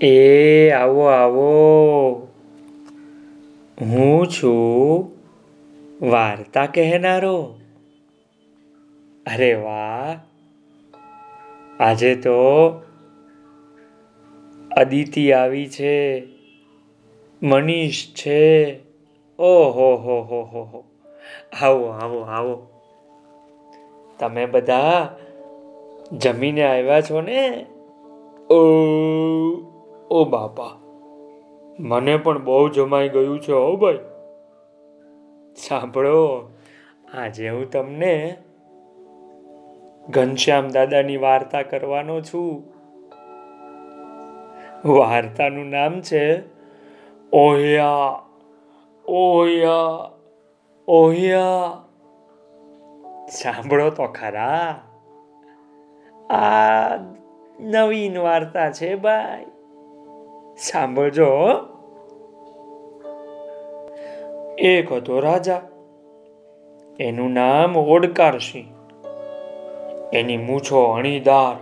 એ આવો આવો. હું છું વાર્તા કહેનારો. અરે વાહ. આજે તો અદિતિ આવી છે. મનીષ છે. ઓહો, હો હો હો હો. આવો આવો આવો. તમે બધા જમીને આવ્યા છો ને? ઓ. ઓ બાપા, મને પણ બહુ જમાઈ ગયું છે હો ભાઈ. સાંભળો, આજે હું તમને ઘનશ્યામ દાદાની વાર્તા કરવાનો છું. વાર્તાનું નામ છે, ઓહિયા ઓહિયા ઓહિયા. સાંભળો તો ખરા. આ નવીન વાર્તા છે ભાઈ. સાંભળજો એક હતો રાજા. એનું નામ ઓડકારસિંહ. એની મૂછો અણીદાર.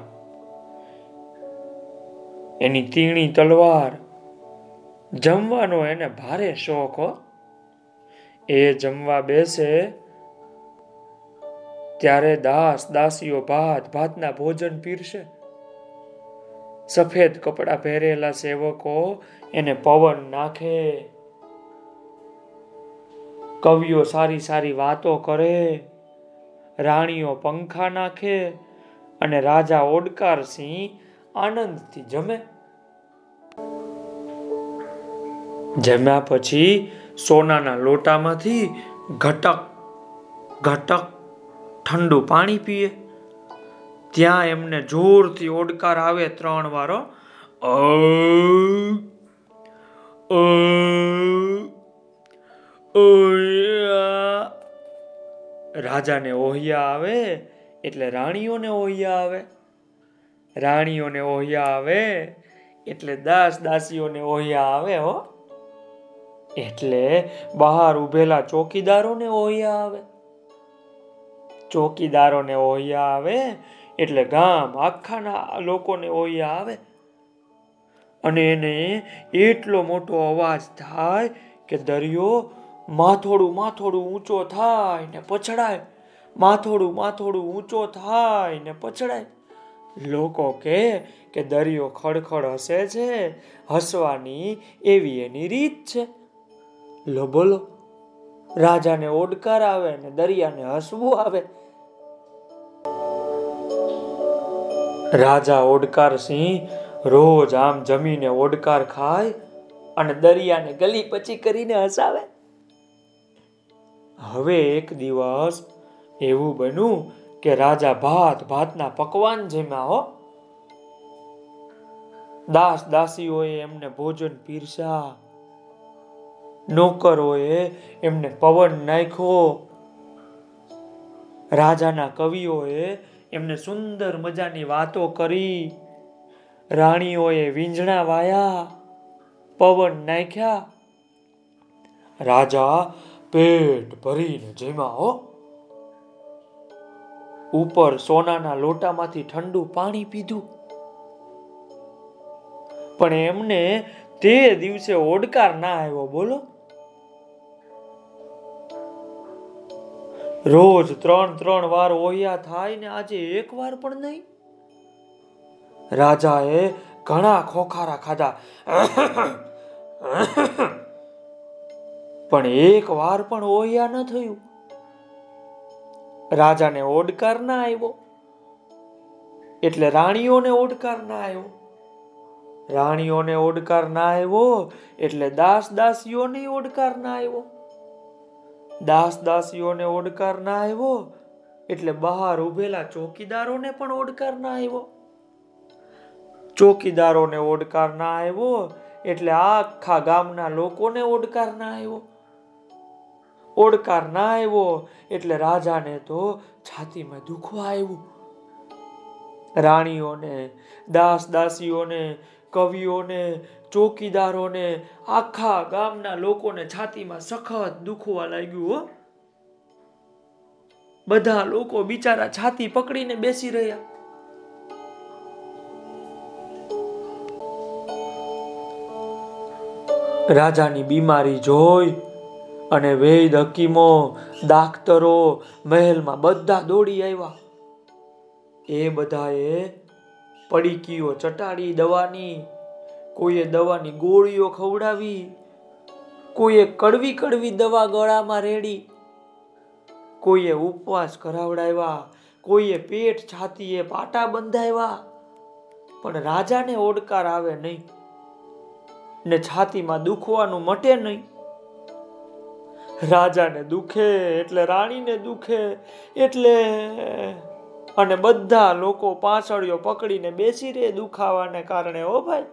એની તીણી તલવાર. જમવાનો એને ભારે શોખ એ જમવા બેસે. ત્યારે દાસ દાસીઓ ભાત, ભાતના ભોજન પીરશે. સફેદ કપડાં પહેરેલા સેવકો એને પવન નાખે. કવિઓ સારી સારી વાતો કરે. રાણીઓ પંખા નાખે અને રાજા ઓડકાર સિંહ આનંદથી જમે. જમ્યા પછી સોનાના લોટામાંથી ઘટક ઘટક ઠંડુ પાણી પીએ. ત્યાં એમને જોરથી ઓડકાર આવે ત્રણ વારો રાજાને ઓહિયા આવે, એટલે રાણીઓને ઓહિયા આવે. રાણીઓને ઓહિયા આવે, એટલે દાસ દાસીઓને ઓહિયા આવે, હો. એટલે બહાર ઉભેલા ચોકીદારોને ઓહિયા આવે. ચોકીદારોને ઓહિયા આવે એટલે ગામ આખાના લોકોને ઓયા આવે. અને એને એટલો મોટો અવાજ થાય કે દરિયો માથોડું માથોડું ઊંચો થાય ને પછડાય. માથોડું માથોડું ઊંચો થાય ને પછડાય. લોકો કે કે દરિયો ખડખડ હસે છે, હસવાની એવી એની રીત છે. લો બોલો, રાજાને ઓડકાર આવે ને દરિયાને હસવું આવે. રાજા ઓડકાર સિંહ રોજ આમ જમીને ઓડકાર ખાય અને દરિયાને ગલી પચી કરીને હસાવે. હવે એક દિવસ એવું બન્યું કે રાજા ભાત ભાતના પકવાન જેમાં હો. દાસ દાસીઓએ એમને ભોજન પીરસા નોકરોએ એમને પવન નાખ્યો. રાજાના કવિઓએ એમને સુંદર મજાની વાતો કરી. રાણીઓએ વીંઝણા વાયા, પવન નાખ્યા. રાજા પેટ ભરીને જેમાં, હો. ઉપર સોનાના લોટામાંથી ઠંડુ પાણી પીધું. પણ એમને તે દિવસે ઓડકાર ના આવ્યો, બોલો. રોજ ત્રણ ત્રણ વાર ઓયા થાય ને આજે એક વાર પણ નહીં? રાજાએ ઘણા ખોખારા ખાધા. પણ એક વાર પણ ઓયા ન થયું. રાજાને ઓડકાર ના આવ્યો. એટલે રાણીઓને ઓડકાર ના આવ્યો. રાણીઓને ઓડકાર ના આવ્યો એટલે દાસ દાસીઓને ઓડકાર ના આવ્યો. દાસ દાસીઓને ઓડકાર ના આવ્યો, એટલે બહાર ઉભેલા ચોકીદારોને પણ ઓડકાર ના આવ્યો. ચોકીદારોને ઓડકાર ના આવ્યો, એટલે આખા ગામના લોકોને ઓડકાર ના આવ્યો. ઓડકાર ના આવ્યો, એટલે રાજાને તો છાતીમાં દુખવા આવ્યું. રાણીઓને દાસ દાસીઓને કવિઓને ચોકીદારોને આખા ગામના લોકોને છાતીમાં સખત દુખવા લાગ્યું, હો. બધા લોકો બિચારા છાતી પકડીને બેસી રહ્યા. રાજાની બીમારી જોઈ અને વૈદ હકીમો દાક્તરો મહેલમાં બધા દોડી આવ્યા. એ બધાએ પડીકીઓ ચટાડી દવાની કોઈએ દવાની ગોળીઓ ખવડાવી, કોઈએ કડવી કડવી દવા ગળામાં રેડી, કોઈએ ઉપવાસ કરાવડાવ્યા, કોઈએ પેટ છાતીએ પાટા બંધાવ્યા, પણ રાજાને ઓડકાર આવે નહીં ને છાતીમાં દુખવાનું મટે નહીં. રાજાને દુખે એટલે રાણીને દુખે એટલે અને બધા લોકો પાછળીઓ પકડીને બેસી રહે દુખાવાને કારણે, ઓ ભાઈ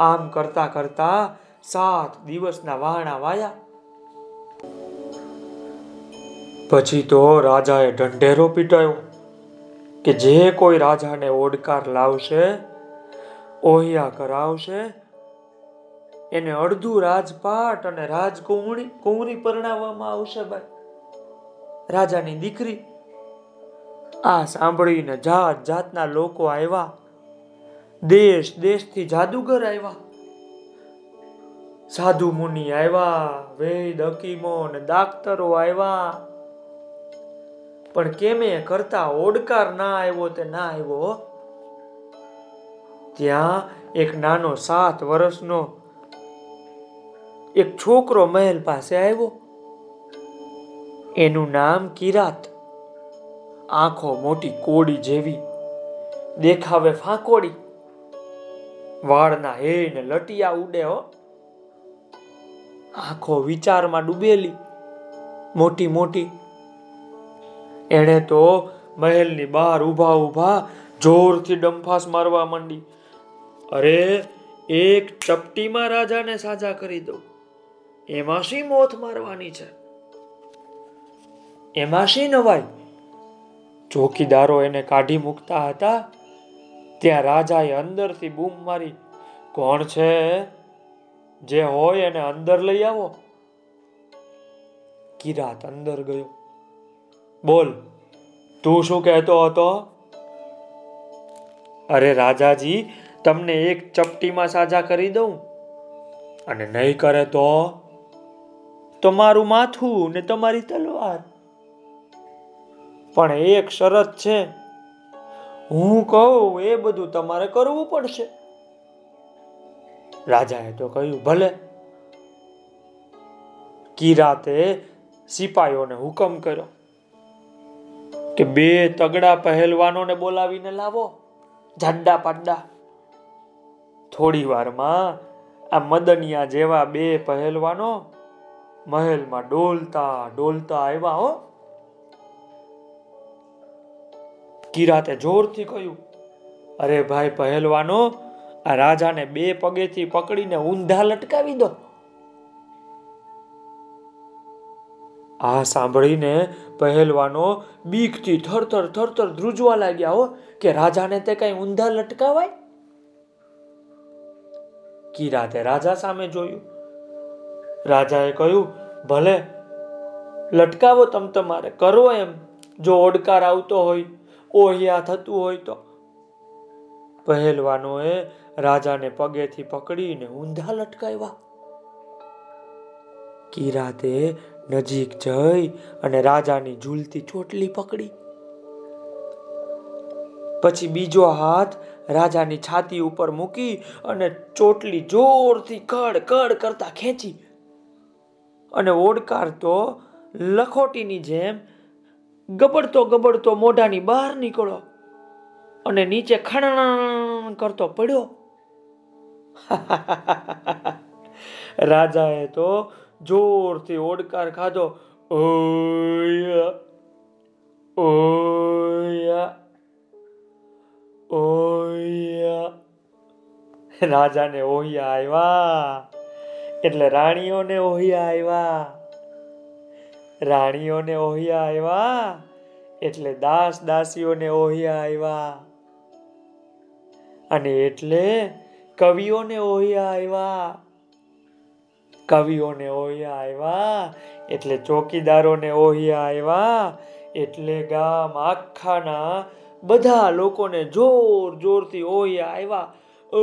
આમ કરતા કરતા સાત દિવસના વાણા વાયા. પછી તો રાજાએ ઢંઢેરો પીટાયો કે જે કોઈ રાજાને ઓડકાર લાવશે, ઓહિયા કરાવશે, એને અડધું રાજપાટ અને રાજકુંવરી, કુંવરી પરણાવવામાં આવશે ભાઈ. રાજાની દીકરી આ સાંભળીને જાત જાતના લોકો આવ્યા. દેશ, દેશથી જાદુગર આવ્યા. સાધુ મુનિ આવ્યા, વેદ, હકીમો ને દાક્તરો આવ્યા. પણ કેમે કરતા ઓડકાર ના આવ્યો તે ના આવ્યો? ત્યાં એક નાનો સાત વર્ષનો એક છોકરો મહેલ પાસે આવ્યો. એનું નામ કિરાત. આંખો મોટી કોડી જેવી. દેખાવે ફાંકોડી. વાળના હે ને લટિયા ઉડે હો. આખો વિચારમાં ડૂબેલી, મોટી મોટી. એણે તો મહેલની બહાર ઊભા ઊભા જોરથી ડંફાસ મારવા માંડી. અરે, એક ચપટીમાં રાજાને સાજા કરી દઉં. એમાં શી મોથ મારવાની છે? એમાં શી નવાઈ? ચોકીદારો એને કાઢી મૂકતા હતા. ત્યાં રાજાએ અંદરથી બૂમ મારી, કોણ છે? જે હોય એને અંદર લઈ આવો. કિરાત અંદર ગયો. બોલ, તું શું કહેતો હતો? અરે રાજાજી, તમને એક ચપટીમાં સાજા કરી દઉં. અને નહીં કરે તો? તમારું માથું ને તમારી તલવાર. પણ એક શરત છે. હું કહું, એ બધું તમારે કરવું પડશે. રાજાએ તો કહ્યું, ભલે. કિરાતે સિપાહીઓને હુકમ કર્યો કે બે તગડા પહેલવાનોને બોલાવીને લાવો જાડા પાડા થોડી વારમાં આ મદનિયા જેવા બે પહેલવાનો મહેલમાં ડોલતા ડોલતા આવ્યા, હો. કિરાતે જોરથી કહ્યું, અરે ભાઈ પહેલવાનો, આ રાજાને બે પગેથી પકડીને ઊંધા લટકાવી દો. આ સાંભળીને પહેલવાનો બીકથી થરથર થરથર ધ્રુજવા લાગ્યા હો, કે રાજાને તે કઈ ઊંધા લટકાવાય? કિરાતે રાજા સામે જોયું. રાજાએ કહ્યું, ભલે, લટકાવો તમ તમારે, કરો એમ, જો ઓડકાર આવતો હોય ઓહિયા થતું હોય તો. પહેલવાનોએ રાજાને પગેથી પકડીને ઊંધા લટકાવ્યા. કિરાતે નજીક જઈ અને રાજાની ઝૂલતી ચોટલી પકડી. પછી બીજો હાથ રાજાની છાતી ઉપર મૂકી અને ચોટલી જોરથી કડ કડ કરતા ખેંચી. અને ઓડકાર તો લખોટીની જેમ ગબડતો ગબડતો મોઢાની બહાર નીકળો અને નીચે ખણ કરતો પડ્યો. રાજાએ તો જોરથી ઓડકાર ખાધો. ઓય ઓય રાજાને ઓહિયા આવ્યા એટલે રાણીઓને ઓહિયા આવ્યા રાણીઓને ઓહિયા આવ્યા એટલે દાસ દાસીઓને ઓહિયા આવ્યા અને એટલે કવિઓને ઓહિયા આવ્યા કવિઓને ઓહિયા આવ્યા એટલે ચોકીદારોને ઓહિયા આવ્યા એટલે ગામ આખાના બધા લોકોને જોર જોરથી ઓહિયા આવ્યા અ.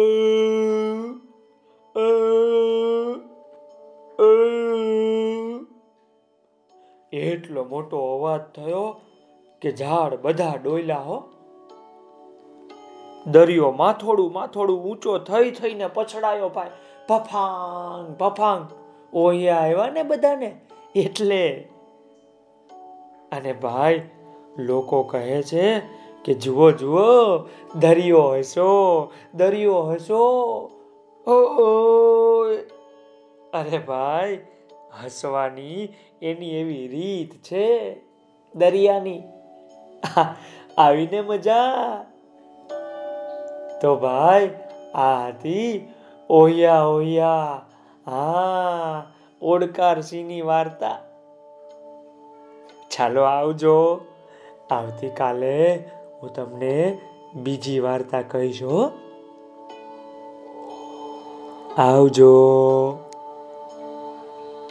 એટલો મોટો અવાજ થયો કે ઝાડ બધા ડોયલા હો. દરિયો માથોડું માથોડું ઊંચો થઈ થઈને પછડાયો ભાઈ. પફાંગ પફાંગ ઓહિયા આવ્યા ને બધાને? એટલે. અને ભાઈ, લોકો કહે છે કે જુઓ જુઓ, દરિયો હસો દરિયો હસો ઓ અરે ભાઈ હસવાની એની એવી રીત છે દરિયાની. આવીને મજા. તો ભાઈ આ હતી ઓહિયા ઓહિયા. હા, ઓડકાર સિંહની વાર્તા. ચાલો આવજો. આવતીકાલે હું તમને બીજી વાર્તા કહીશ આવજો.